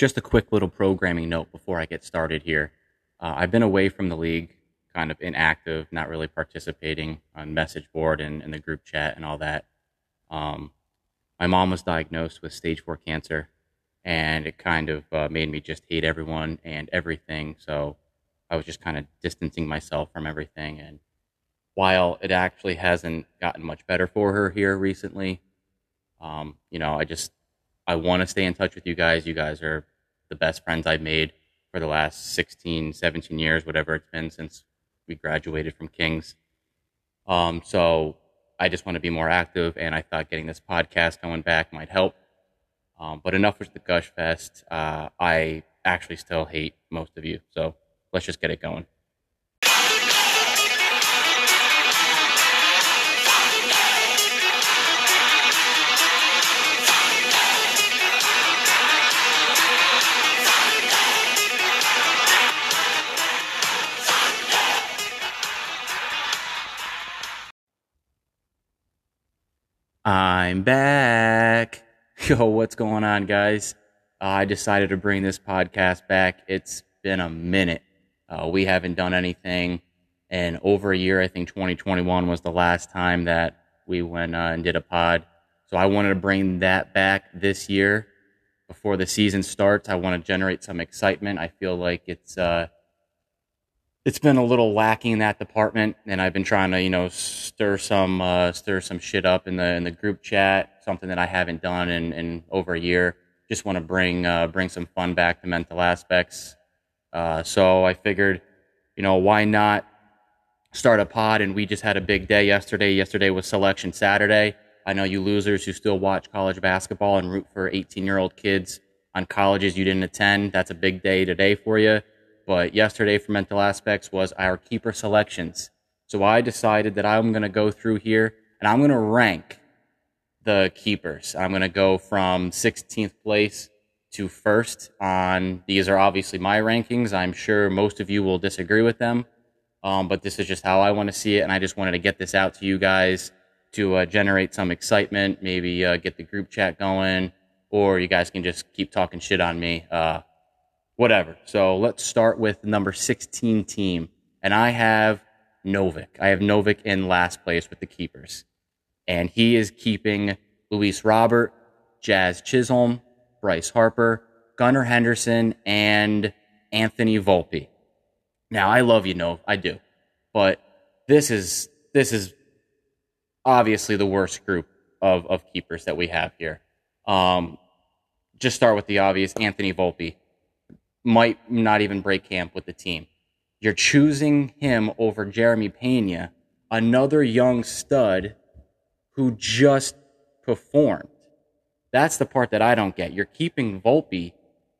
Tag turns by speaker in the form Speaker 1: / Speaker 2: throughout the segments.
Speaker 1: just a quick little programming note before I get started here. Uh, I've been away from the league, kind of inactive, not really participating on message board and, and the group chat and all that. Um, my mom was diagnosed with stage four cancer, and it kind of uh, made me just hate everyone and everything. So I was just kind of distancing myself from everything. And while it actually hasn't gotten much better for her here recently, um, you know, I just I want to stay in touch with you guys. You guys are the best friends I've made for the last 16, 17 years, whatever it's been since we graduated from Kings. Um, so I just want to be more active, and I thought getting this podcast going back might help. Um, but enough with the gush fest. Uh, I actually still hate most of you, so let's just get it going. I'm back. Yo, what's going on, guys? Uh, I decided to bring this podcast back. It's been a minute. Uh, we haven't done anything in over a year. I think 2021 was the last time that we went uh, and did a pod. So I wanted to bring that back this year before the season starts. I want to generate some excitement. I feel like it's uh, it's been a little lacking in that department, and I've been trying to, you know, stir some uh, stir some shit up in the in the group chat. Something that I haven't done in, in over a year. Just want to bring uh, bring some fun back to mental aspects. Uh, so I figured, you know, why not start a pod? And we just had a big day yesterday. Yesterday was selection Saturday. I know you losers who still watch college basketball and root for 18 year old kids on colleges you didn't attend. That's a big day today for you but yesterday for mental aspects was our keeper selections. So I decided that I'm going to go through here and I'm going to rank the keepers. I'm going to go from 16th place to first on these are obviously my rankings. I'm sure most of you will disagree with them. Um, but this is just how I want to see it. And I just wanted to get this out to you guys to uh, generate some excitement, maybe uh, get the group chat going, or you guys can just keep talking shit on me. Uh, whatever. So let's start with number 16 team. And I have Novik. I have Novik in last place with the keepers. And he is keeping Luis Robert, Jazz Chisholm, Bryce Harper, Gunnar Henderson, and Anthony Volpe. Now I love you, Nov. I do. But this is this is obviously the worst group of, of keepers that we have here. Um, just start with the obvious Anthony Volpe might not even break camp with the team. You're choosing him over Jeremy Pena, another young stud who just performed. That's the part that I don't get. You're keeping Volpe,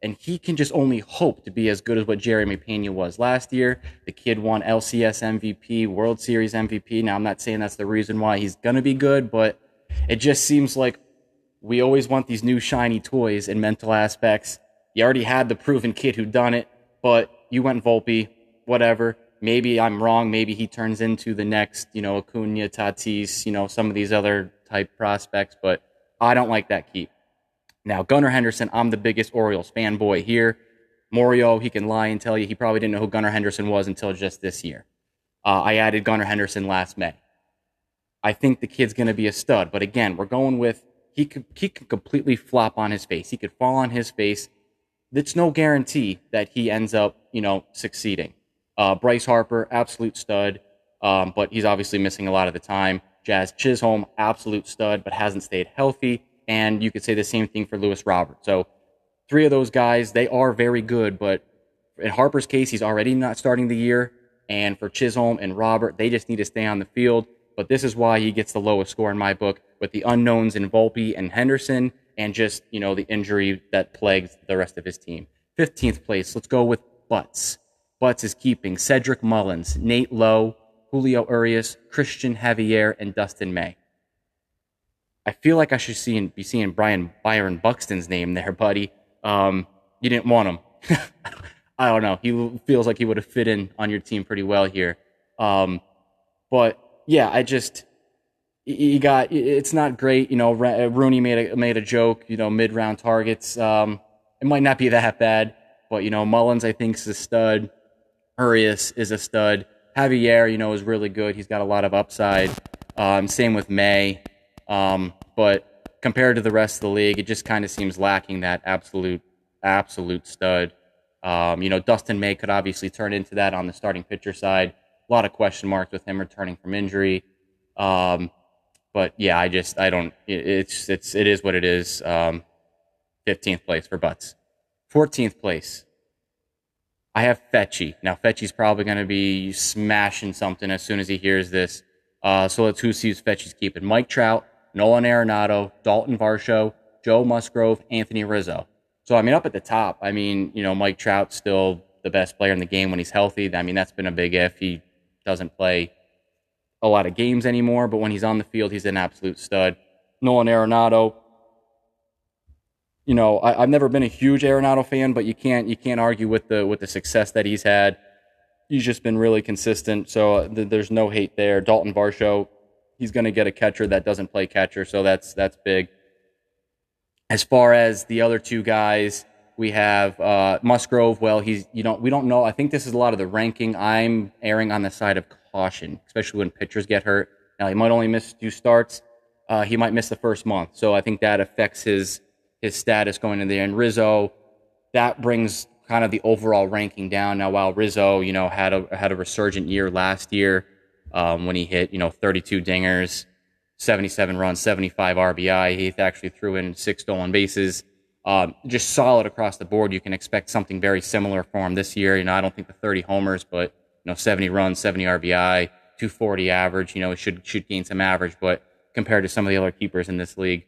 Speaker 1: and he can just only hope to be as good as what Jeremy Pena was last year. The kid won LCS MVP, World Series MVP. Now, I'm not saying that's the reason why he's going to be good, but it just seems like we always want these new shiny toys and mental aspects you already had the proven kid who done it, but you went Volpe, whatever. Maybe I'm wrong. Maybe he turns into the next, you know, Acuna, Tatis, you know, some of these other type prospects, but I don't like that keep. Now, Gunnar Henderson, I'm the biggest Orioles fanboy here. Morio, he can lie and tell you he probably didn't know who Gunnar Henderson was until just this year. Uh, I added Gunnar Henderson last May. I think the kid's going to be a stud, but again, we're going with he could he could completely flop on his face. He could fall on his face it's no guarantee that he ends up, you know, succeeding. Uh, Bryce Harper, absolute stud, um, but he's obviously missing a lot of the time. Jazz Chisholm, absolute stud, but hasn't stayed healthy. And you could say the same thing for Luis Robert. So three of those guys, they are very good, but in Harper's case, he's already not starting the year. And for Chisholm and Robert, they just need to stay on the field. But this is why he gets the lowest score in my book with the unknowns in Volpe and Henderson and just, you know, the injury that plagues the rest of his team. 15th place, let's go with Butts. Butts is keeping Cedric Mullins, Nate Lowe, Julio Urias, Cristian Javier, and Dustin May. I feel like I should see, be seeing Brian Byron Buxton's name there, buddy. Um, you didn't want him. I don't know. He feels like he would have fit in on your team pretty well here. Um, but yeah, I just you got it's not great. You know, Rooney made a made a joke. You know, mid round targets. Um, it might not be that bad, but you know, Mullins I think is a stud. Urias is a stud. Javier, you know, is really good. He's got a lot of upside. Um, same with May. Um, but compared to the rest of the league, it just kind of seems lacking that absolute, absolute stud. Um, you know, Dustin May could obviously turn into that on the starting pitcher side. A lot of question marks with him returning from injury. Um, but yeah, I just I don't. It's it's it is what it is. Um, 15th place for Butts. 14th place. I have Fetchy. Now Fetchy's probably going to be smashing something as soon as he hears this. Uh, so let's who sees Fetchy's keeping. Mike Trout, Nolan Arenado, Dalton Varsho, Joe Musgrove, Anthony Rizzo. So I mean, up at the top, I mean, you know, Mike Trout's still the best player in the game when he's healthy. I mean, that's been a big if. He doesn't play a lot of games anymore, but when he's on the field, he's an absolute stud. Nolan Arenado, you know, I, have never been a huge Arenado fan, but you can't you can't argue with the with the success that he's had. He's just been really consistent, so uh, th- there's no hate there. Dalton Varsho, he's going to get a catcher that doesn't play catcher, so that's that's big. As far as the other two guys, we have uh, Musgrove. Well, he's you know we don't know. I think this is a lot of the ranking. I'm erring on the side of caution, especially when pitchers get hurt. Now he might only miss two starts. Uh, he might miss the first month, so I think that affects his his status going in there. And Rizzo, that brings kind of the overall ranking down. Now, while Rizzo, you know, had a had a resurgent year last year um, when he hit you know 32 dingers, 77 runs, 75 RBI. He actually threw in six stolen bases. Um, just solid across the board. You can expect something very similar for him this year. You know, I don't think the 30 homers, but you know, 70 runs, 70 RBI, 240 average. You know, should should gain some average, but compared to some of the other keepers in this league,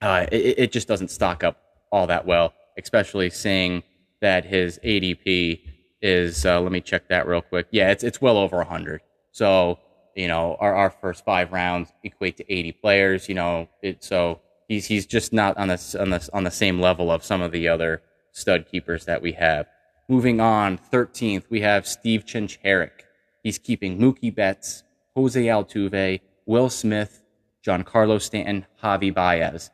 Speaker 1: uh, it, it just doesn't stock up all that well. Especially seeing that his ADP is. Uh, let me check that real quick. Yeah, it's it's well over 100. So you know, our, our first five rounds equate to 80 players. You know, it, so he's he's just not on the on the on the same level of some of the other stud keepers that we have. Moving on, 13th, we have Steve Chincherick. He's keeping Mookie Betts, Jose Altuve, Will Smith, Giancarlo Stanton, Javi Baez.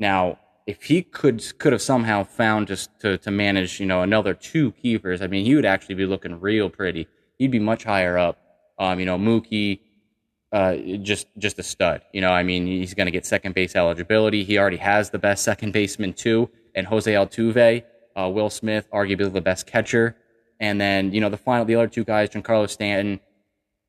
Speaker 1: Now, if he could could have somehow found just to, to manage, you know, another two keepers, I mean, he would actually be looking real pretty. He'd be much higher up. Um, you know, Mookie, uh, just just a stud. You know, I mean, he's going to get second base eligibility. He already has the best second baseman too, and Jose Altuve uh, Will Smith, arguably the best catcher. And then, you know, the final, the other two guys, Giancarlo Stanton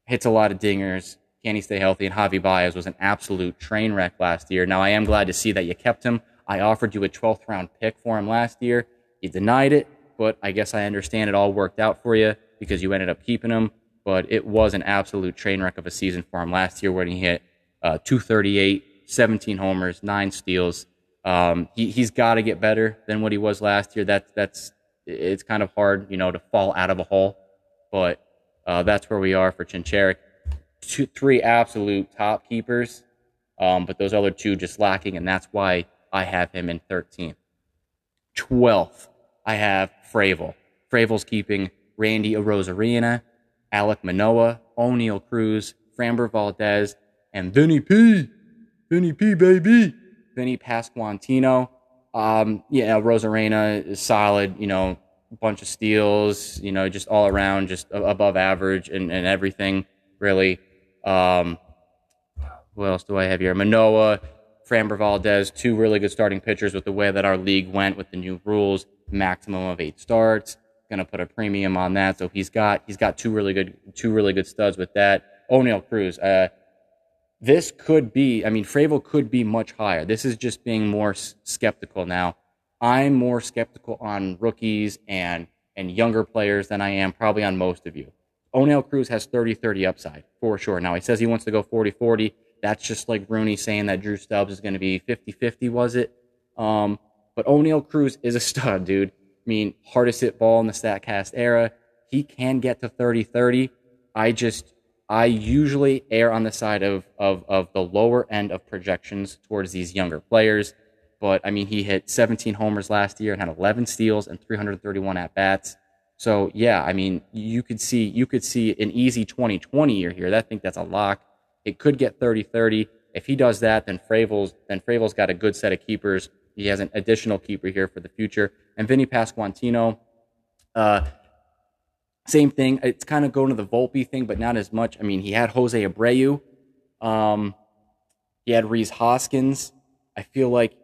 Speaker 1: hits a lot of dingers. Can he stay healthy? And Javi Baez was an absolute train wreck last year. Now, I am glad to see that you kept him. I offered you a 12th round pick for him last year. You denied it, but I guess I understand it all worked out for you because you ended up keeping him. But it was an absolute train wreck of a season for him last year when he hit uh, 238, 17 homers, nine steals. Um, he, he's got to get better than what he was last year. That's that's it's kind of hard, you know, to fall out of a hole, but uh, that's where we are for Chincherick. Two, three absolute top keepers, um, but those other two just lacking, and that's why I have him in 13th. 12th, I have Fravel. Fravel's keeping Randy Arozarena, Alec Manoah, Oneil Cruz, Framber Valdez, and Vinny P. Vinny P, baby. Vinny Pasquantino. Um, yeah, Arozarena is solid, you know, bunch of steals, you know, just all around, just above average and, and everything, really. Um, what else do I have here? Manoah, Framber Valdez, two really good starting pitchers with the way that our league went with the new rules, maximum of eight starts. Gonna put a premium on that. So he's got he's got two really good two really good studs with that. Oneil Cruz, uh, this could be, I mean, Fravel could be much higher. This is just being more skeptical now. I'm more skeptical on rookies and, and younger players than I am probably on most of you. Oneil Cruz has 30 30 upside for sure. Now, he says he wants to go 40 40. That's just like Rooney saying that Drew Stubbs is going to be 50 50, was it? Um, but Oneil Cruz is a stud, dude. I mean, hardest hit ball in the StatCast era. He can get to 30 30. I just, I usually err on the side of, of, of the lower end of projections towards these younger players. But I mean, he hit 17 homers last year and had 11 steals and 331 at bats. So yeah, I mean, you could see you could see an easy 2020 year here. I think that's a lock. It could get 30-30. If he does that, then Fravel's then Fravel's got a good set of keepers. He has an additional keeper here for the future. And Vinny Pasquantino, uh, same thing. It's kind of going to the Volpe thing, but not as much. I mean, he had Jose Abreu. Um, he had Rhys Hoskins. I feel like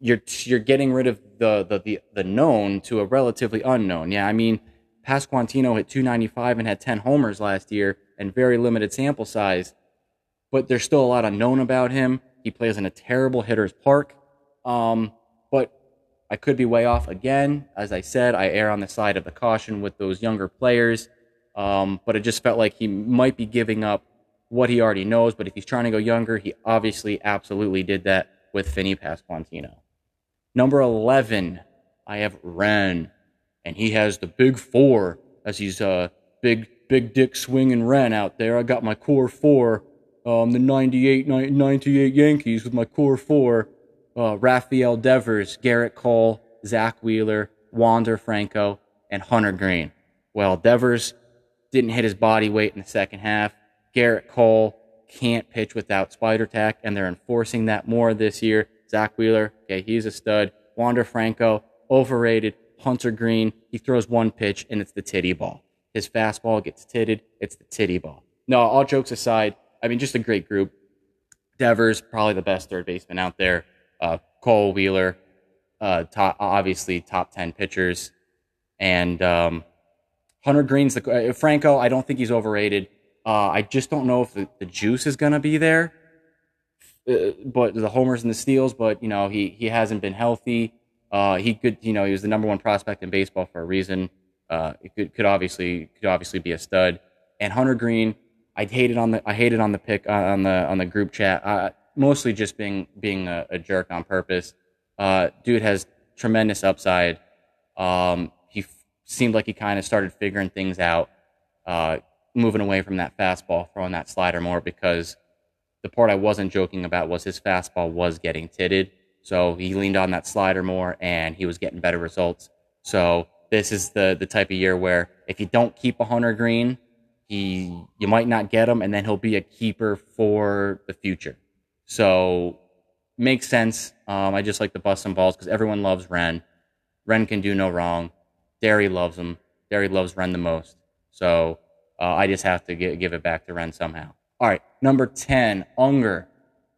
Speaker 1: you're you're getting rid of the, the the the known to a relatively unknown. Yeah, I mean, Pasquantino hit 295 and had 10 homers last year and very limited sample size, but there's still a lot unknown about him. He plays in a terrible hitter's park. Um, I could be way off again. As I said, I err on the side of the caution with those younger players. Um, but it just felt like he might be giving up what he already knows. But if he's trying to go younger, he obviously absolutely did that with Vinny Pasquantino. Number 11, I have Ren, and he has the big four as he's a uh, big, big dick swinging Ren out there. I got my core four, um, the 98, 98 Yankees with my core four uh, Rafael Devers, Gerrit Cole, Zack Wheeler, Wander Franco, and Hunter Greene. Well, Devers didn't hit his body weight in the second half. Gerrit Cole can't pitch without spider tack, and they're enforcing that more this year. Zack Wheeler, okay, he's a stud. Wander Franco, overrated. Hunter Greene, he throws one pitch, and it's the titty ball. His fastball gets titted, it's the titty ball. No, all jokes aside, I mean, just a great group. Devers, probably the best third baseman out there uh, Cole Wheeler, uh, top, obviously top 10 pitchers. And um, Hunter Greene's the uh, Franco. I don't think he's overrated. Uh, I just don't know if the, the juice is going to be there. Uh, but the homers and the steals, but you know he he hasn't been healthy. Uh, he could you know he was the number one prospect in baseball for a reason. It could could obviously could obviously be a stud. And Hunter Greene, I hated on the I hated on the pick on the on the group chat. Mostly just being being a, a jerk on purpose. Uh, dude has tremendous upside. Um, he f- seemed like he kind of started figuring things out, uh, moving away from that fastball, throwing that slider more because the part I wasn't joking about was his fastball was getting titted. So he leaned on that slider more and he was getting better results. So this is the, the type of year where if you don't keep a Hunter Greene, he, you might not get him and then he'll be a keeper for the future. So makes sense. Um, I just like the bust some balls because everyone loves Ren. Ren can do no wrong. Derry loves him. Derry loves Ren the most. So uh, I just have to give, give it back to Ren somehow. All right, number 10, Unger.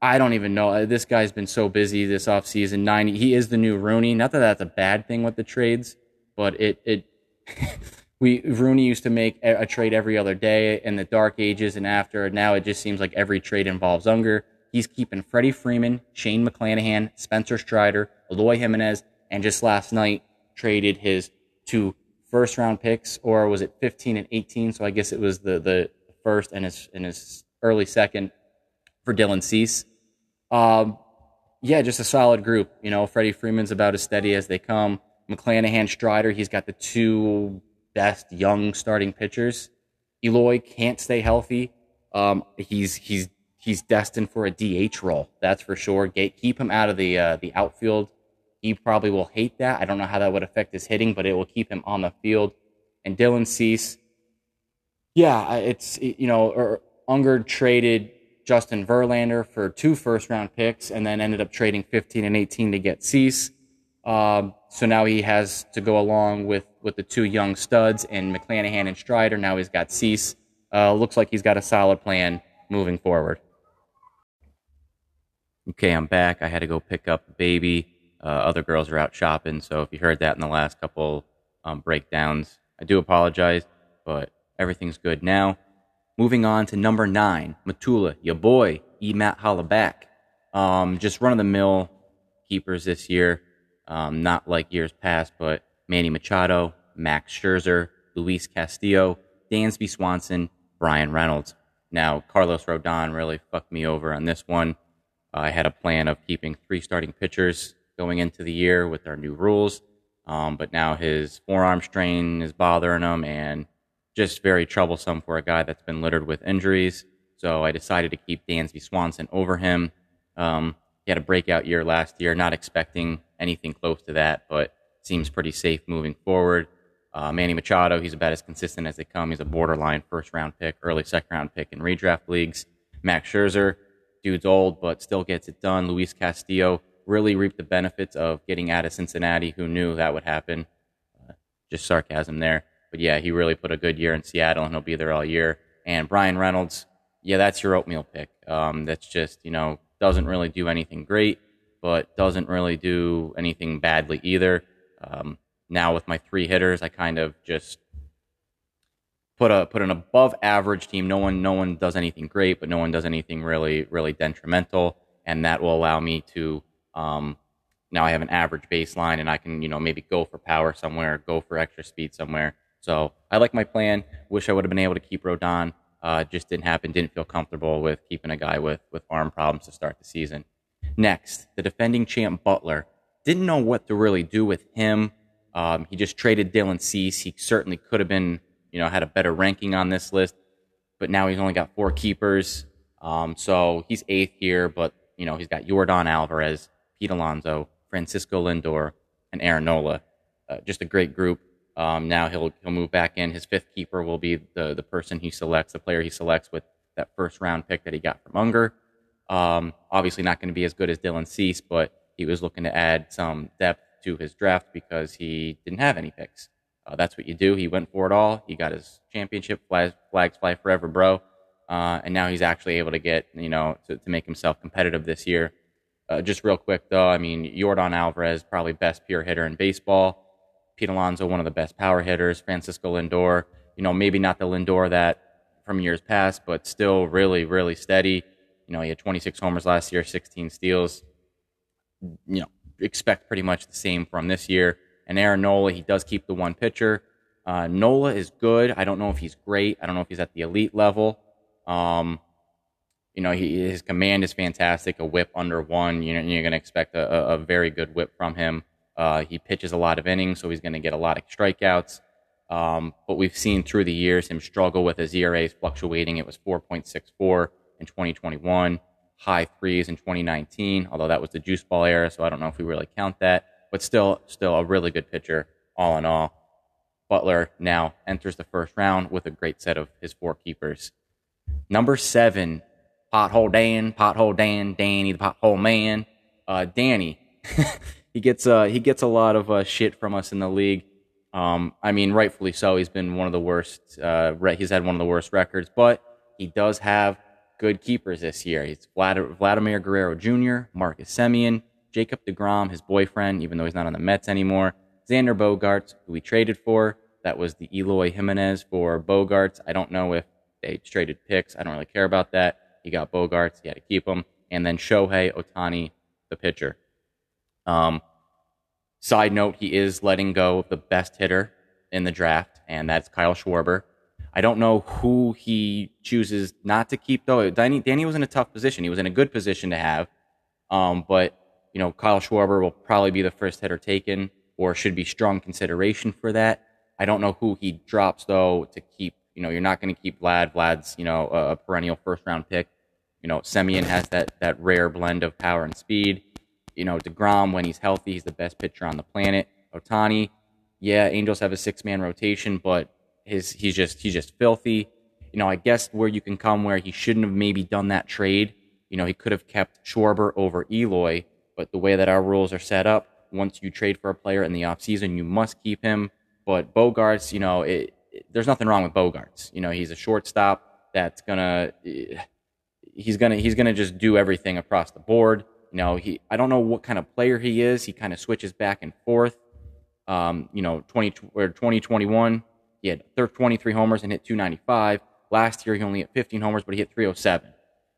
Speaker 1: I don't even know. Uh, this guy's been so busy this offseason. 90. He is the new Rooney. Not that that's a bad thing with the trades, but it it we Rooney used to make a, a, trade every other day in the dark ages and after. Now it just seems like every trade involves Unger. He's keeping Freddie Freeman, Shane McClanahan, Spencer Strider, Eloy Jimenez, and just last night traded his two first round picks, or was it 15 and 18? So I guess it was the the first and his and his early second for Dylan Cease. Um, yeah, just a solid group. You know, Freddie Freeman's about as steady as they come. McClanahan, Strider, he's got the two best young starting pitchers. Eloy can't stay healthy. Um, he's he's he's destined for a DH role. That's for sure. keep him out of the uh, the outfield. He probably will hate that. I don't know how that would affect his hitting, but it will keep him on the field. And Dylan Cease, yeah, it's you know, er, Unger traded Justin Verlander for two first round picks, and then ended up trading 15 and 18 to get Cease. Um, so now he has to go along with with the two young studs and McClanahan and Strider. Now he's got Cease. Uh, looks like he's got a solid plan moving forward. Okay, I'm back. I had to go pick up the baby. Uh, other girls are out shopping, so if you heard that in the last couple um, breakdowns, I do apologize, but everything's good now. Moving on to number nine, Matula, your boy, E. Matt Hollaback. Um, just run of the mill keepers this year. Um, not like years past, but Manny Machado, Max Scherzer, Luis Castillo, Dansby Swanson, Bryan Reynolds. Now, Carlos Rodon really fucked me over on this one. I had a plan of keeping three starting pitchers going into the year with our new rules, um, but now his forearm strain is bothering him and just very troublesome for a guy that's been littered with injuries. So I decided to keep Dansby Swanson over him. Um, he had a breakout year last year, not expecting anything close to that, but seems pretty safe moving forward. Uh, Manny Machado, he's about as consistent as they come. He's a borderline first round pick, early second round pick in redraft leagues. Max Scherzer, dude's old, but still gets it done. Luis Castillo, really reaped the benefits of getting out of Cincinnati. Who knew that would happen? Uh, just sarcasm there. But yeah, he really put a good year in Seattle, and he'll be there all year. And Bryan Reynolds, yeah, that's your oatmeal pick. Um, that's just you know doesn't really do anything great, but doesn't really do anything badly either. Um, now with my three hitters, I kind of just put a put an above average team. No one no one does anything great, but no one does anything really really detrimental, and that will allow me to um, now I have an average baseline, and I can you know maybe go for power somewhere, go for extra speed somewhere. So I like my plan. Wish I would have been able to keep Rodon. Uh, just didn't happen. Didn't feel comfortable with keeping a guy with with arm problems to start the season. Next, the defending champ Butler didn't know what to really do with him. Um, he just traded Dylan Cease. He certainly could have been you know, had a better ranking on this list, but now he's only got four keepers. Um, so he's eighth here, but, you know, he's got Yordan Alvarez, Pete Alonso, Francisco Lindor, and Aaron Nola. Uh, just a great group. Um, now he'll he'll move back in. His fifth keeper will be the the person he selects, the player he selects with that first round pick that he got from Unger. Um, obviously not going to be as good as Dylan Cease, but he was looking to add some depth to his draft because he didn't have any picks. Uh, that's what you do. He went for it all. He got his championship flags, flags fly forever, bro. Uh, and now he's actually able to get, you know, to, to make himself competitive this year. Uh, just real quick though, I mean, Yordan Alvarez, probably best pure hitter in baseball. Pete Alonso, one of the best power hitters. Francisco Lindor, you know, maybe not the Lindor that from years past, but still really, really steady. You know, he had 26 homers last year, 16 steals. You know, expect pretty much the same from this year. And Aaron Nola, he does keep the one pitcher. Uh, Nola is good. I don't know if he's great. I don't know if he's at the elite level. Um, you know, he, his command is fantastic. A whip under one, you know, you're going to expect a, a, very good whip from him. Uh, he pitches a lot of innings, so he's going to get a lot of strikeouts. Um, but we've seen through the years him struggle with his ERAs fluctuating. It was 4.64 in 2021, high threes in 2019, although that was the juice ball era, so I don't know if we really count that but still, still a really good pitcher all in all. Butler now enters the first round with a great set of his four keepers. Number seven, Pothole Dan, Pothole Dan, Danny the Pothole Man. Uh, Danny, he gets uh, he gets a lot of uh, shit from us in the league. Um, I mean, rightfully so. He's been one of the worst. Uh, he's had one of the worst records, but he does have good keepers this year. He's Vladimir Guerrero Jr., Marcus Semien, Jacob DeGrom, his boyfriend, even though he's not on the Mets anymore. Xander Bogaerts, who we traded for. That was the Eloy Jimenez for Bogaerts. I don't know if they traded picks. I don't really care about that. He got Bogaerts. He had to keep him. And then Shohei Ohtani, the pitcher. Um, side note, he is letting go of the best hitter in the draft, and that's Kyle Schwarber. I don't know who he chooses not to keep, though. Danny, Danny was in a tough position. He was in a good position to have, um, but you know, Kyle Schwarber will probably be the first hitter taken or should be strong consideration for that. I don't know who he drops though to keep. You know, you're not going to keep Vlad. Vlad's you know a perennial first round pick. You know, Semien has that that rare blend of power and speed. You know, Degrom when he's healthy, he's the best pitcher on the planet. Ohtani, yeah, Angels have a six man rotation, but his he's just he's just filthy. You know, I guess where you can come where he shouldn't have maybe done that trade. You know, he could have kept Schwarber over Eloy but the way that our rules are set up, once you trade for a player in the offseason, you must keep him. But Bogaerts, you know, it, it, there's nothing wrong with Bogaerts. You know, he's a shortstop that's gonna he's gonna he's gonna just do everything across the board. You know, he I don't know what kind of player he is. He kind of switches back and forth. Um, you know, 20 or 2021, he had 23 homers and hit 295. Last year, he only hit 15 homers, but he hit 307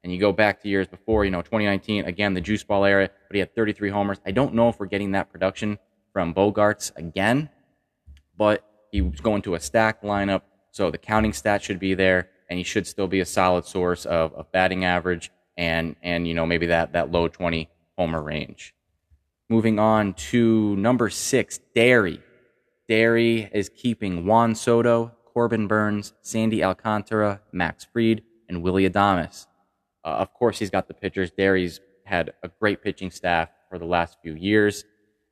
Speaker 1: and you go back to years before, you know, 2019, again, the juice ball era, but he had 33 homers. I don't know if we're getting that production from Bogaerts again, but he was going to a stacked lineup, so the counting stat should be there, and he should still be a solid source of, of batting average and, and, you know, maybe that, that low 20 homer range. Moving on to number six, Derry. Derry is keeping Juan Soto, Corbin Burnes, Sandy Alcantara, Max Fried, and Willie Adames. Uh, of course, he's got the pitchers. Derry's had a great pitching staff for the last few years,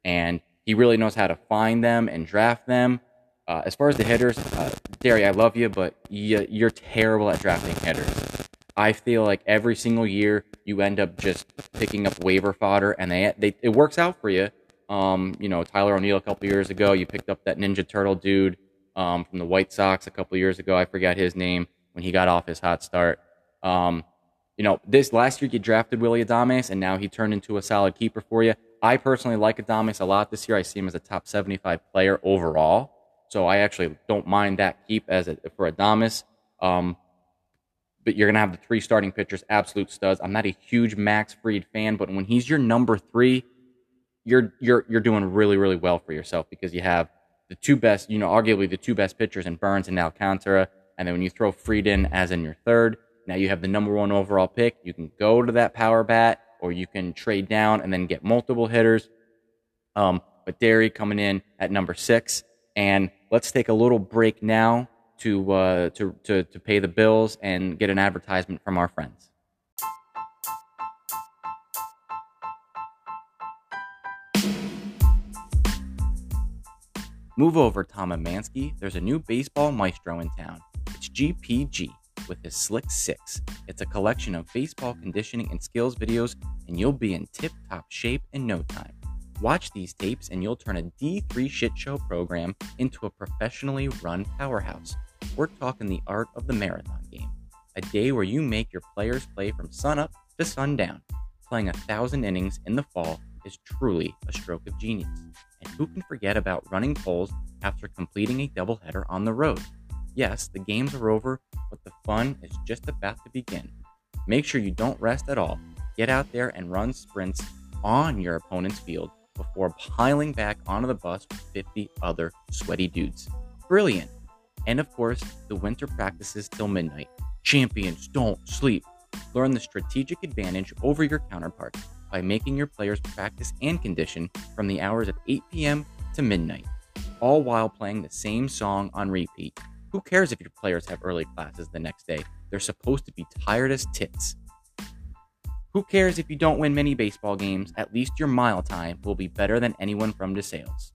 Speaker 1: and he really knows how to find them and draft them. Uh, as far as the hitters, uh, Derry, I love you, but you, are terrible at drafting hitters. I feel like every single year you end up just picking up waiver fodder, and they, they it works out for you. Um, you know, Tyler O'Neill a couple years ago, you picked up that Ninja Turtle dude um, from the White Sox a couple years ago. I forgot his name when he got off his hot start. Um, you know, this last year you drafted Willy Adames, and now he turned into a solid keeper for you. I personally like Adames a lot this year. I see him as a top 75 player overall. So I actually don't mind that keep as a, for Adames. Um, but you're going to have the three starting pitchers, absolute studs. I'm not a huge Max Fried fan, but when he's your number three, you're you're you're doing really really well for yourself because you have the two best, you know, arguably the two best pitchers in Burnes and Alcantara, and then when you throw Fried in as in your third, now you have the number one overall pick. You can go to that power bat, or you can trade down and then get multiple hitters. Um, but Derry coming in at number six, and let's take a little break now to, uh, to, to, to pay the bills and get an advertisement from our friends. Move over, Tom Mansky. There's a new baseball maestro in town. It's GPG with his Slick 6. It's a collection of baseball conditioning and skills videos, and you'll be in tip top shape in no time. Watch these tapes, and you'll turn a D3 shit show program into a professionally run powerhouse. We're talking the art of the marathon game, a day where you make your players play from sunup to sundown. Playing a thousand innings in the fall is truly a stroke of genius. And who can forget about running poles after completing a doubleheader on the road? Yes, the games are over, but the fun is just about to begin. Make sure you don't rest at all. Get out there and run sprints on your opponent's field before piling back onto the bus with 50 other sweaty dudes. Brilliant! And of course, the winter practices till midnight. Champions don't sleep. Learn the strategic advantage over your counterparts by making your players practice and condition from the hours of 8 p.m. to midnight, all while playing the same song on repeat. Who cares if your players have early classes the next day? They're supposed to be tired as tits. Who cares if you don't win many baseball games? At least your mile time will be better than anyone from DeSales.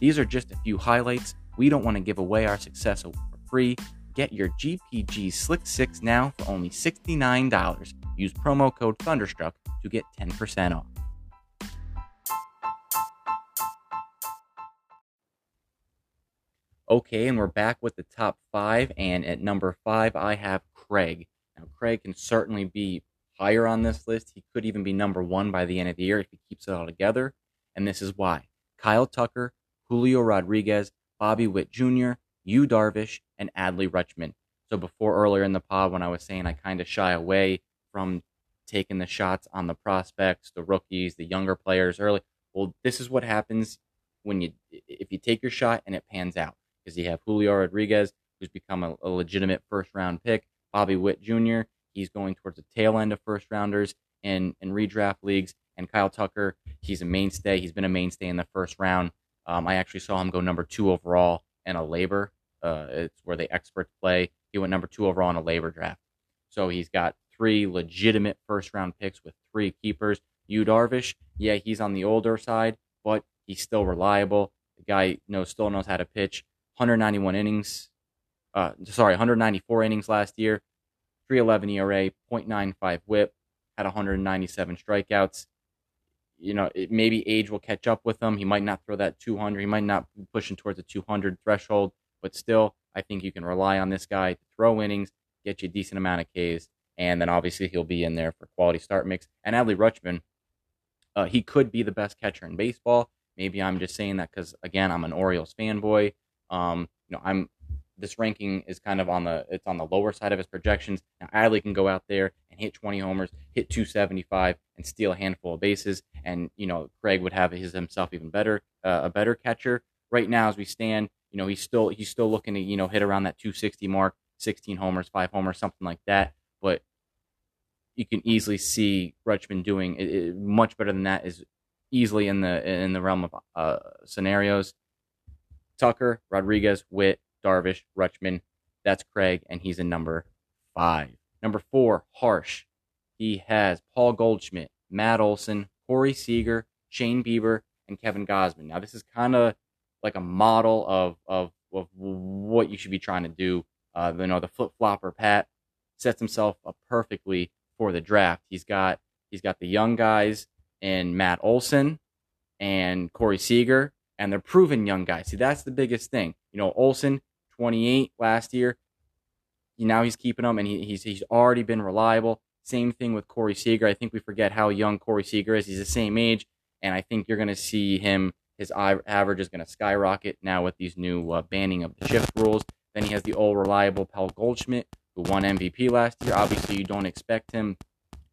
Speaker 1: These are just a few highlights. We don't want to give away our success for free. Get your GPG Slick 6 now for only $69. Use promo code Thunderstruck to get 10% off. Okay, and we're back with the top five. And at number five, I have Craig. Now, Craig can certainly be higher on this list. He could even be number one by the end of the year if he keeps it all together. And this is why Kyle Tucker, Julio Rodriguez, Bobby Witt Jr., Yu Darvish, and Adley Rutschman. So before earlier in the pod, when I was saying I kind of shy away from taking the shots on the prospects, the rookies, the younger players early, well, this is what happens when you if you take your shot and it pans out. Because you have Julio Rodriguez, who's become a, a legitimate first round pick, Bobby Witt Jr., he's going towards the tail end of first rounders in, in redraft leagues, and Kyle Tucker, he's a mainstay. He's been a mainstay in the first round. Um, I actually saw him go number two overall in a LABR. Uh, it's where the experts play. He went number two overall in a LABR draft. So he's got three legitimate first round picks with three keepers. Yu Darvish, yeah, he's on the older side, but he's still reliable. The guy knows still knows how to pitch. 191 innings, uh, sorry, 194 innings last year, 311 ERA, 0.95 WHIP, had 197 strikeouts you know, it, maybe age will catch up with him. He might not throw that 200. He might not be pushing towards the 200 threshold, but still, I think you can rely on this guy to throw innings, get you a decent amount of Ks, and then obviously he'll be in there for quality start mix. And Adley Rutschman, uh, he could be the best catcher in baseball. Maybe I'm just saying that because again, I'm an Orioles fanboy. Um, you know, I'm this ranking is kind of on the it's on the lower side of his projections. Now Adley can go out there and hit 20 homers, hit 275, and steal a handful of bases. And you know Craig would have his himself even better uh, a better catcher right now as we stand. You know he's still he's still looking to you know hit around that 260 mark, 16 homers, five homers, something like that. But you can easily see Rutschman doing it, it, much better than that. Is easily in the in the realm of uh, scenarios. Tucker, Rodriguez, Witt, Darvish, Rutschman. That's Craig, and he's in number five. Number four, Harsh. He has Paul Goldschmidt, Matt Olson, Corey Seager, Shane Bieber, and Kevin Gausman. Now, this is kind of like a model of, of, of what you should be trying to do. Uh, you know, the flip flopper Pat, sets himself up perfectly for the draft. He's got he's got the young guys in Matt Olson and Corey Seager, and they're proven young guys. See, that's the biggest thing. You know, Olson, 28 last year. Now he's keeping them, and he, he's he's already been reliable. Same thing with Corey Seager. I think we forget how young Corey Seager is. He's the same age, and I think you're going to see him. His average is going to skyrocket now with these new uh, banning of the shift rules. Then he has the old reliable Paul Goldschmidt, who won MVP last year. Obviously, you don't expect him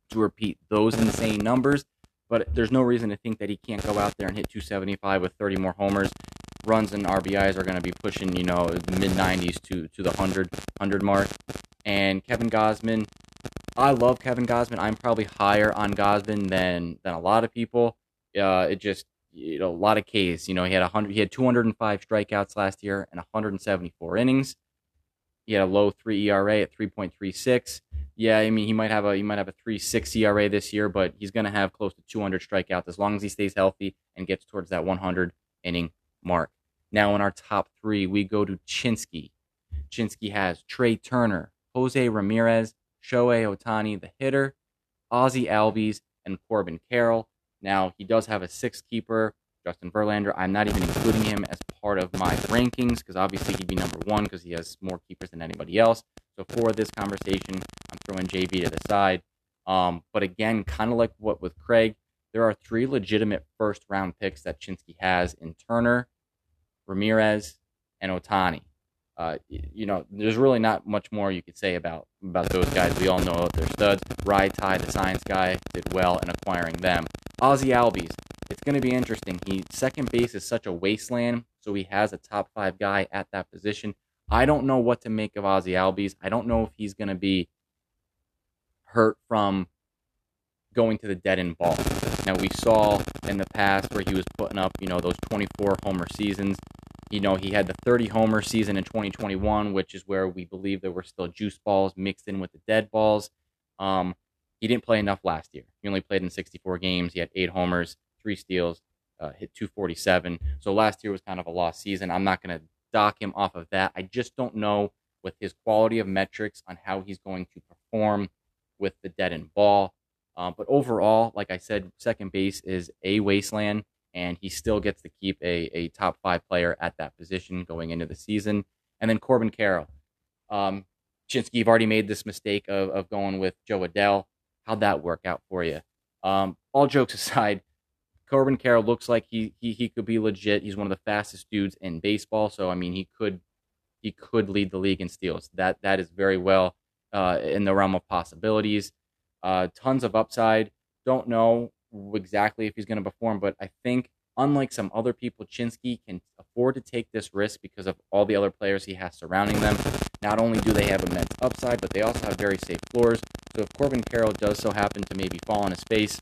Speaker 1: to repeat those insane numbers, but there's no reason to think that he can't go out there and hit 275 with 30 more homers. Runs and RBIs are going to be pushing, you know, the mid 90s to to the 100 100 mark. And Kevin Gausman, I love Kevin Gausman. I'm probably higher on Gausman than than a lot of people. Uh, it just you know a lot of Ks. You know, he had 100, he had 205 strikeouts last year and 174 innings. He had a low three ERA at 3.36 yeah, I mean he might have a he might have a three six ERA this year, but he's going to have close to 200 strikeouts as long as he stays healthy and gets towards that 100 inning mark. Now in our top three, we go to Chinsky. Chinsky has Trea Turner, Jose Ramirez, Shohei Ohtani, the hitter, Ozzie Albies, and Corbin Carroll. Now he does have a six keeper, Justin Verlander. I'm not even including him as part of my rankings because obviously he'd be number one because he has more keepers than anybody else. So for this conversation, I'm throwing JV to the side. Um, but again, kind of like what with Craig, there are three legitimate first round picks that Chinsky has in Turner, Ramirez, and Ohtani. Uh, you know, there's really not much more you could say about about those guys. We all know they're studs. Rai Tai, the science guy, did well in acquiring them. Ozzie Albies, going to be interesting. He second base is such a wasteland, so he has a top five guy at that position. I don't know what to make of Ozzie Albies. I don't know if he's going to be hurt from going to the dead end ball. Now we saw in the past where he was putting up, you know, those 24 homer seasons. You know, he had the 30 homer season in 2021, which is where we believe there were still juice balls mixed in with the dead balls. Um, he didn't play enough last year. He only played in 64 games. He had eight homers, three steals, uh, hit 247. So last year was kind of a lost season. I'm not going to dock him off of that. I just don't know with his quality of metrics on how he's going to perform with the dead end ball. Uh, but overall, like I said, second base is a wasteland, and he still gets to keep a, a top five player at that position going into the season. And then Corbin Carroll. Um, Chinski, you've already made this mistake of, of going with Jo Adell. How'd that work out for you? Um, all jokes aside, Corbin Carroll looks like he, he he could be legit. He's one of the fastest dudes in baseball. So I mean, he could he could lead the league in steals. That that is very well uh, in the realm of possibilities. Uh, tons of upside. Don't know exactly if he's going to perform, but I think unlike some other people, Chinsky can afford to take this risk because of all the other players he has surrounding them. Not only do they have immense upside, but they also have very safe floors. So if Corbin Carroll does so happen to maybe fall on his face,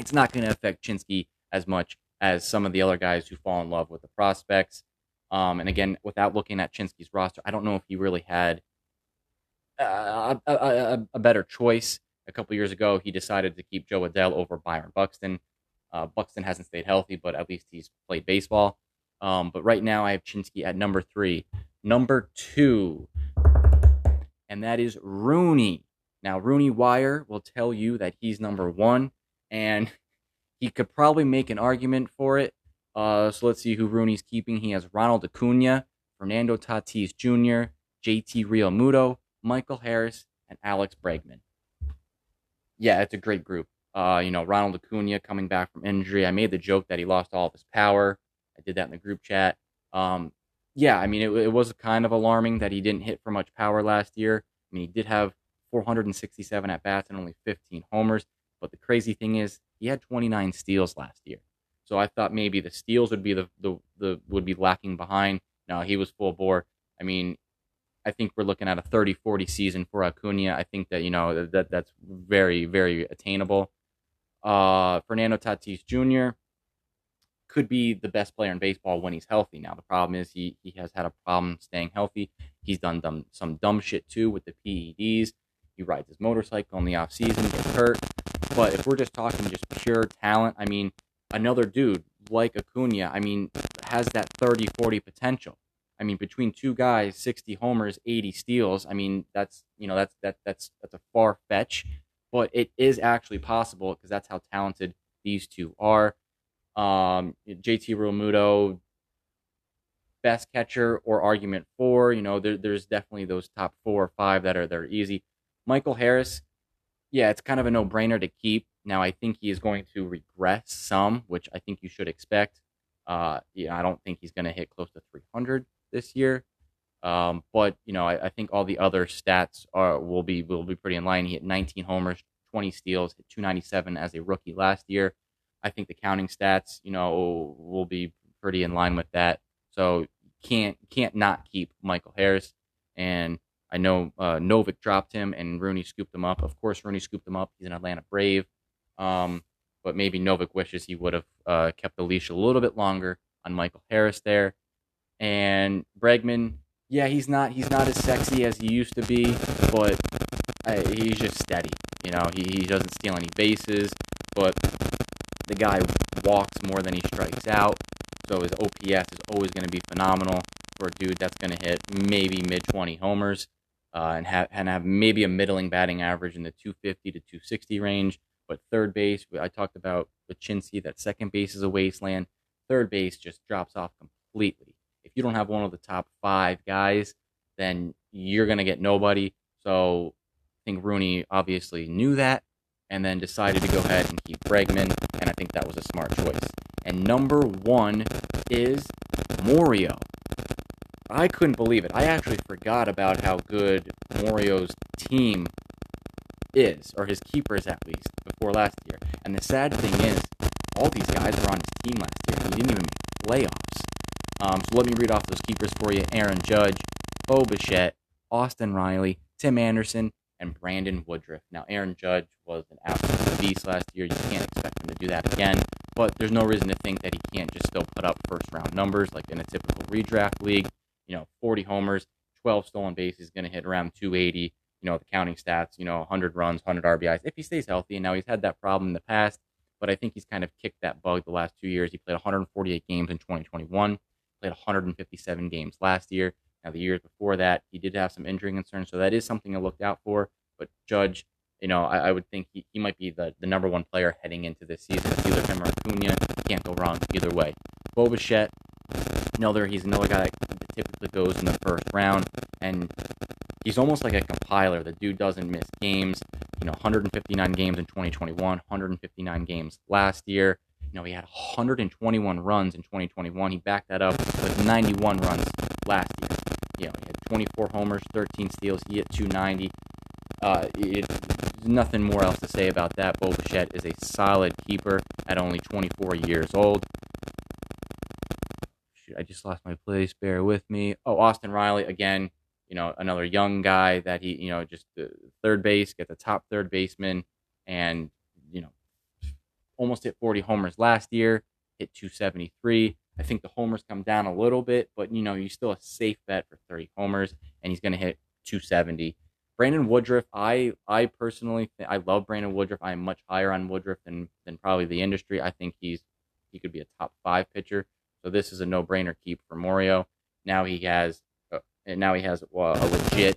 Speaker 1: it's not going to affect Chinsky as much as some of the other guys who fall in love with the prospects. Um, and again, without looking at Chinsky's roster, I don't know if he really had a, a, a, better choice. A couple years ago, he decided to keep Jo Adell over Byron Buxton. Uh, Buxton hasn't stayed healthy, but at least he's played baseball. Um, but right now, I have Chinsky at number three. Number two, and that is Rooney. Now, Rooney Wire will tell you that he's number one and he could probably make an argument for it. Uh, so let's see who Rooney's keeping. He has Ronald Acuna, Fernando Tatis Jr., JT Realmuto, Michael Harris, and Alex Bregman. Yeah, it's a great group. Uh, you know, Ronald Acuna coming back from injury. I made the joke that he lost all of his power. I did that in the group chat. Um, yeah, I mean, it, it was kind of alarming that he didn't hit for much power last year. I mean, he did have 467 at bats and only 15 homers. But the crazy thing is, he had 29 steals last year. So I thought maybe the steals would be the, the, the would be lacking behind. No, he was full bore. I mean, I think we're looking at a 30-40 season for Acuna. I think that you know that that's very very attainable. Uh, Fernando Tatis Jr. could be the best player in baseball when he's healthy. Now the problem is he he has had a problem staying healthy. He's done dumb, some dumb shit too with the PEDs. He rides his motorcycle in the off season, gets hurt. But if we're just talking just pure talent, I mean, another dude like Acuna, I mean, has that 30 40 potential. I mean, between two guys, 60 homers, 80 steals. I mean, that's you know that's that that's that's a far fetch, but it is actually possible because that's how talented these two are. Um, JT Realmuto, best catcher or argument four. You know, there, there's definitely those top four or five that are that are easy. Michael Harris, yeah, it's kind of a no brainer to keep. Now, I think he is going to regress some, which I think you should expect. Uh, yeah, I don't think he's going to hit close to 300 this year. Um, but you know, I, I, think all the other stats are will be will be pretty in line. He hit 19 homers, 20 steals, hit 297 as a rookie last year. I think the counting stats, you know, will be pretty in line with that. So can't can't not keep Michael Harris. And I know uh, Novak dropped him and Rooney scooped him up. Of course, Rooney scooped him up. He's an Atlanta Brave. Um, but maybe Novik wishes he would have uh, kept the leash a little bit longer on Michael Harris there. And Bregman, yeah, he's not he's not as sexy as he used to be, but he's just steady. You know, he, he doesn't steal any bases, but the guy walks more than he strikes out. So his OPS is always going to be phenomenal for a dude that's going to hit maybe mid 20 homers uh, and, have, and have maybe a middling batting average in the 250 to 260 range. But third base, I talked about Wyshynski, that second base is a wasteland. Third base just drops off completely. If you don't have one of the top five guys, then you're going to get nobody. So I think Rooney obviously knew that and then decided to go ahead and keep Bregman, and I think that was a smart choice. And number one is Morio. I couldn't believe it. I actually forgot about how good Morio's team is, or his keepers at least, before last year. And the sad thing is, all these guys were on his team last year, he didn't even make playoffs. Um, so let me read off those keepers for you Aaron Judge, Bo Bichette, Austin Riley, Tim Anderson, and Brandon Woodruff. Now, Aaron Judge was an absolute beast last year. You can't expect him to do that again, but there's no reason to think that he can't just still put up first round numbers like in a typical redraft league. You know, 40 homers, 12 stolen bases, going to hit around 280. You know, the counting stats, you know, 100 runs, 100 RBIs if he stays healthy. And now he's had that problem in the past, but I think he's kind of kicked that bug the last two years. He played 148 games in 2021, played 157 games last year. Now, the years before that, he did have some injury concerns, so that is something to look out for. But Judge, you know, I, I would think he, he might be the, the number one player heading into this season. It's either him or Acuna. Can't go wrong either way. Bo another, he's another guy that typically goes in the first round, and he's almost like a compiler. The dude doesn't miss games. You know, 159 games in 2021, 159 games last year. You know, he had 121 runs in 2021. He backed that up with 91 runs last year. You know, he had 24 homers, 13 steals. He hit 290. Uh, it, nothing more else to say about that. Bo is a solid keeper at only 24 years old. Shoot, I just lost my place. Bear with me. Oh, Austin Riley again. You know, another young guy that he, you know, just the third base, get the top third baseman, and you know, almost hit 40 homers last year, hit 273. I think the homers come down a little bit, but you know, he's still a safe bet for 30 homers, and he's going to hit 270. Brandon Woodruff, I I personally I love Brandon Woodruff. I am much higher on Woodruff than than probably the industry. I think he's he could be a top five pitcher. So this is a no brainer keep for Morio. Now he has uh, and now he has uh, a legit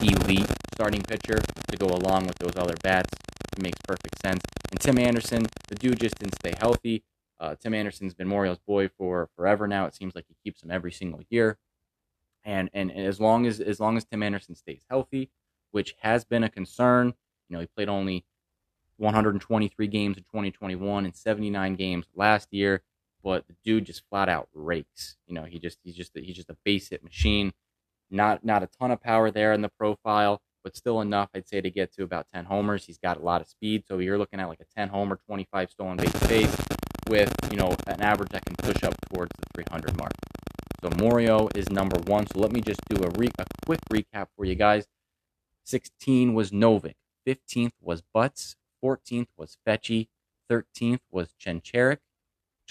Speaker 1: elite starting pitcher to go along with those other bats. It makes perfect sense. And Tim Anderson, the dude just didn't stay healthy. Uh, Tim Anderson's been Morio's boy for forever now. It seems like he keeps him every single year. And and as long as as long as Tim Anderson stays healthy, which has been a concern, you know, he played only 123 games in 2021 and 79 games last year, but the dude just flat out rakes. You know, he just he's just he's just a base hit machine. Not not a ton of power there in the profile, but still enough, I'd say, to get to about 10 homers. He's got a lot of speed, so you're looking at like a 10 homer, 25 stolen base pace with you know an average that can push up towards the 300 mark. So Morio is number one. So let me just do a, re- a quick recap for you guys. 16 was Novik, 15th was Butts. 14th was Fetchy. 13th was Chencherek.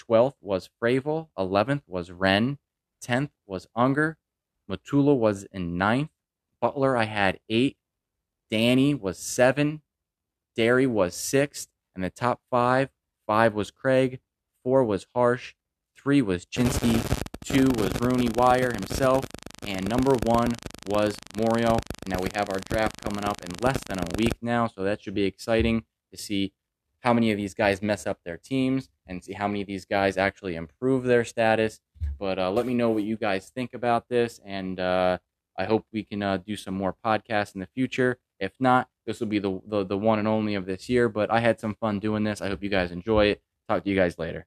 Speaker 1: 12th was Fravel. 11th was Wren. 10th was Unger. Matula was in ninth. Butler, I had eight. Danny was seven. Derry was sixth. And the top five five was Craig. Four was Harsh. Three was Chinsky. two was Rooney Wire himself, and number one was Morio. And now we have our draft coming up in less than a week now, so that should be exciting to see how many of these guys mess up their teams and see how many of these guys actually improve their status. But uh, let me know what you guys think about this, and uh, I hope we can uh, do some more podcasts in the future. If not, this will be the, the the one and only of this year. But I had some fun doing this. I hope you guys enjoy it. Talk to you guys later.